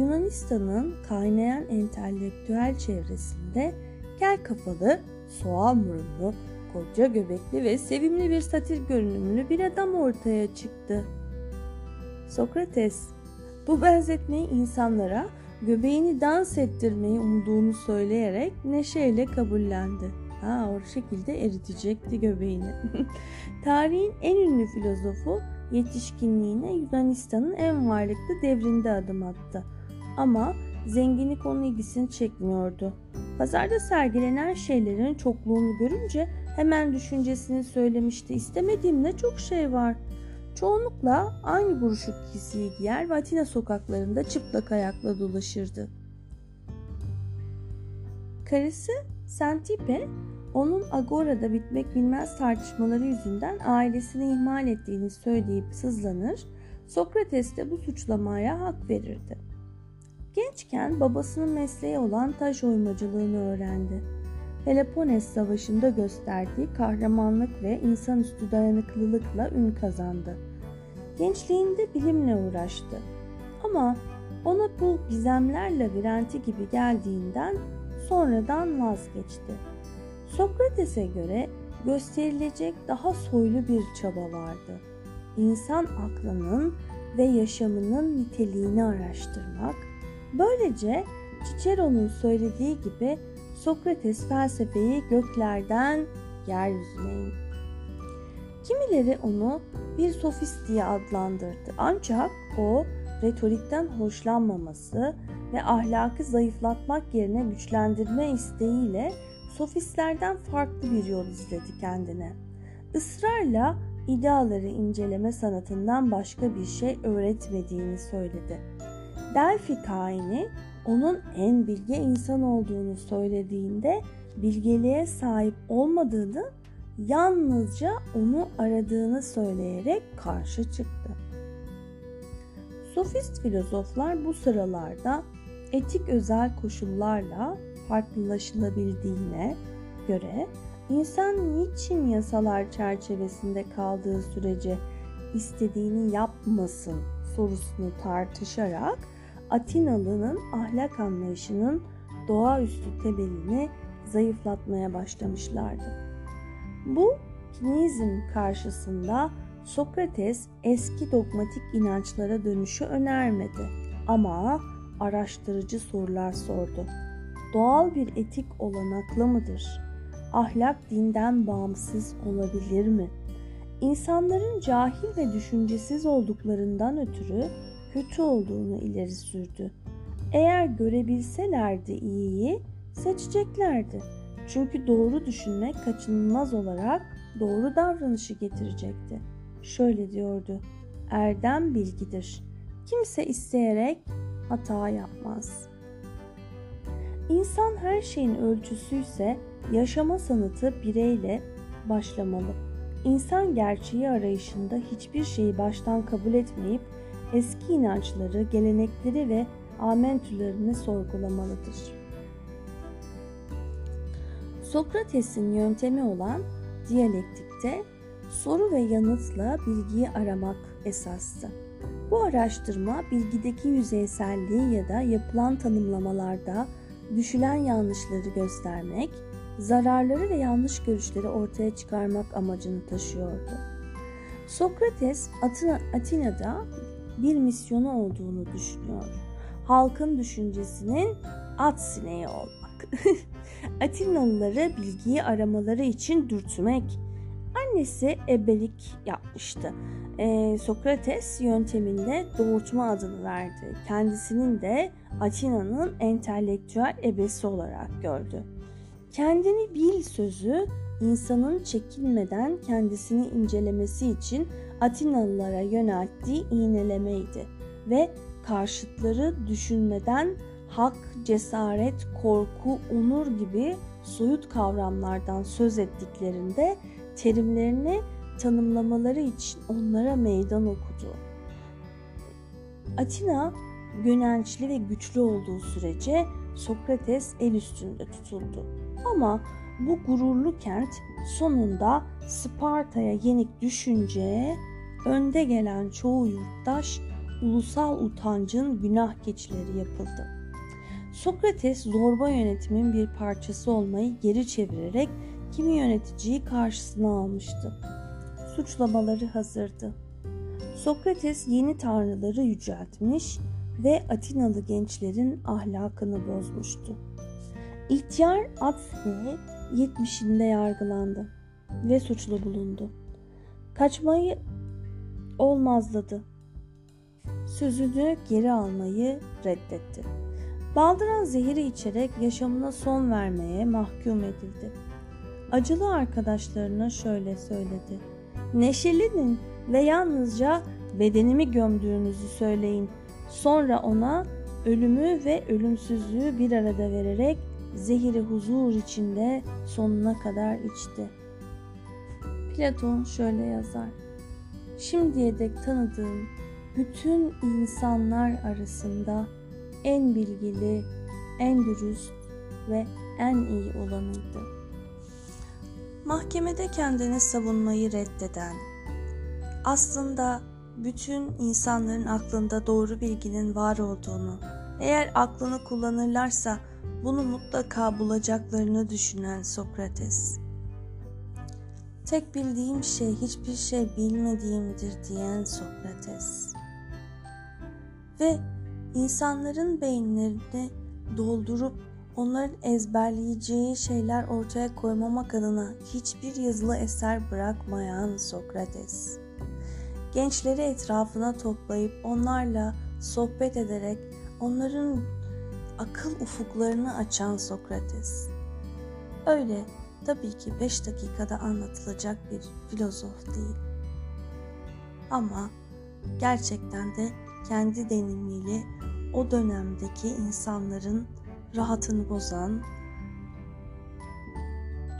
Yunanistan'ın kaynayan entelektüel çevresinde kel kafalı, soğan burunlu, koca göbekli ve sevimli bir satir görünümlü bir adam ortaya çıktı. Sokrates, bu benzetmeyi insanlara göbeğini dans ettirmeyi umduğunu söyleyerek neşeyle kabullendi. Ha, o şekilde eritecekti göbeğini. Tarihin en ünlü filozofu yetişkinliğine Yunanistan'ın en varlıklı devrinde adım attı. Ama zenginlik onun ilgisini çekmiyordu. Pazarda sergilenen şeylerin çokluğunu görünce hemen düşüncesini söylemişti. İstemediğim ne çok şey var. Çoğunlukla aynı buruşuk giysiyi giyer ve Atina sokaklarında çıplak ayakla dolaşırdı. Karısı Santipe onun Agora'da bitmek bilmez tartışmaları yüzünden ailesini ihmal ettiğini söyleyip sızlanır, Sokrates de bu suçlamaya hak verirdi. Gençken babasının mesleği olan taş oymacılığını öğrendi. Peloponnes Savaşı'nda gösterdiği kahramanlık ve insanüstü dayanıklılıkla ün kazandı. Gençliğinde bilimle uğraştı. Ama ona bu gizemler labirenti gibi geldiğinden sonradan vazgeçti. Sokrates'e göre gösterilecek daha soylu bir çaba vardı. İnsan aklının ve yaşamının niteliğini araştırmak, böylece Cicero'nun söylediği gibi Sokrates felsefeyi göklerden yeryüzüne indi. Kimileri onu bir sofist diye adlandırdı. Ancak o retorikten hoşlanmaması ve ahlakı zayıflatmak yerine güçlendirme isteğiyle sofistlerden farklı bir yol izledi kendine. Israrla ideaları inceleme sanatından başka bir şey öğretmediğini söyledi. Delphi kaini onun en bilge insan olduğunu söylediğinde bilgeliğe sahip olmadığını yalnızca onu aradığını söyleyerek karşı çıktı. Sofist filozoflar bu sıralarda etik özel koşullarla farklılaşılabildiğine göre insan niçin yasalar çerçevesinde kaldığı sürece istediğini yapmasın sorusunu tartışarak Atinalı'nın ahlak anlayışının doğaüstü temelini zayıflatmaya başlamışlardı. Bu kinizm karşısında Sokrates eski dogmatik inançlara dönüşü önermedi ama araştırıcı sorular sordu. Doğal bir etik olanaklı mıdır? Ahlak dinden bağımsız olabilir mi? İnsanların cahil ve düşüncesiz olduklarından ötürü kötü olduğunu ileri sürdü. Eğer görebilselerdi iyiyi seçeceklerdi. Çünkü doğru düşünmek kaçınılmaz olarak doğru davranışı getirecekti. Şöyle diyordu. Erdem bilgidir. Kimse isteyerek hata yapmaz. İnsan her şeyin ölçüsüyse yaşama sanatı bireyle başlamalı. İnsan gerçeği arayışında hiçbir şeyi baştan kabul etmeyip eski inançları, gelenekleri ve amentülerini sorgulamalıdır. Sokrates'in yöntemi olan diyalektikte soru ve yanıtla bilgiyi aramak esastı. Bu araştırma bilgideki yüzeyselliği ya da yapılan tanımlamalarda düşülen yanlışları göstermek, zararları ve yanlış görüşleri ortaya çıkarmak amacını taşıyordu. Sokrates Atina, Atina'da bir misyonu olduğunu düşünüyor. Halkın düşüncesinin at sineği olmak. Atinalıları bilgiyi aramaları için dürtmek. Annesi ebelik yapmıştı. Ee, Sokrates yönteminde doğurtma adını verdi. Kendisinin de Atina'nın entelektüel ebesi olarak gördü. Kendini bil sözü insanın çekinmeden kendisini incelemesi için Atinalılara yönelttiği iğnelemeydi ve karşıtları düşünmeden hak, cesaret, korku, onur gibi soyut kavramlardan söz ettiklerinde terimlerini tanımlamaları için onlara meydan okudu. Atina gönençli ve güçlü olduğu sürece Sokrates el üstünde tutuldu. Ama bu gururlu kent sonunda Sparta'ya yenik düşünce önde gelen çoğu yurttaş ulusal utancın günah keçileri yapıldı. Sokrates zorba yönetimin bir parçası olmayı geri çevirerek kimi yöneticiyi karşısına almıştı. Suçlamaları hazırdı. Sokrates yeni tanrıları yüceltmiş ve Atinalı gençlerin ahlakını bozmuştu. İhtiyar Atsine 70'inde yargılandı ve suçlu bulundu. Kaçmayı olmazladı. Sözünü geri almayı reddetti. Baldıran zehiri içerek yaşamına son vermeye mahkum edildi. Acılı arkadaşlarına şöyle söyledi. Neşelinin ve yalnızca bedenimi gömdüğünüzü söyleyin. Sonra ona ölümü ve ölümsüzlüğü bir arada vererek zehiri huzur içinde sonuna kadar içti. Platon şöyle yazar. Şimdiye dek tanıdığım bütün insanlar arasında en bilgili, en dürüst ve en iyi olanıydı. Mahkemede kendini savunmayı reddeden, aslında bütün insanların aklında doğru bilginin var olduğunu, eğer aklını kullanırlarsa bunu mutlaka bulacaklarını düşünen Sokrates. Tek bildiğim şey hiçbir şey bilmediğimdir diyen Sokrates. Ve insanların beyinlerini doldurup onların ezberleyeceği şeyler ortaya koymamak adına hiçbir yazılı eser bırakmayan Sokrates. Gençleri etrafına toplayıp onlarla sohbet ederek onların akıl ufuklarını açan Sokrates. Öyle tabii ki 5 dakikada anlatılacak bir filozof değil. Ama gerçekten de kendi deneyimiyle o dönemdeki insanların rahatını bozan,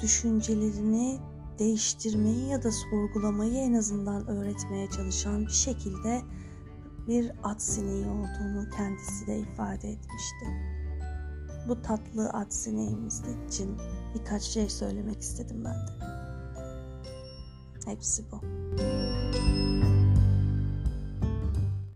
düşüncelerini değiştirmeyi ya da sorgulamayı en azından öğretmeye çalışan bir şekilde bir at sineği olduğunu kendisi de ifade etmişti. Bu tatlı at sineğimiz için birkaç şey söylemek istedim ben de. Hepsi bu.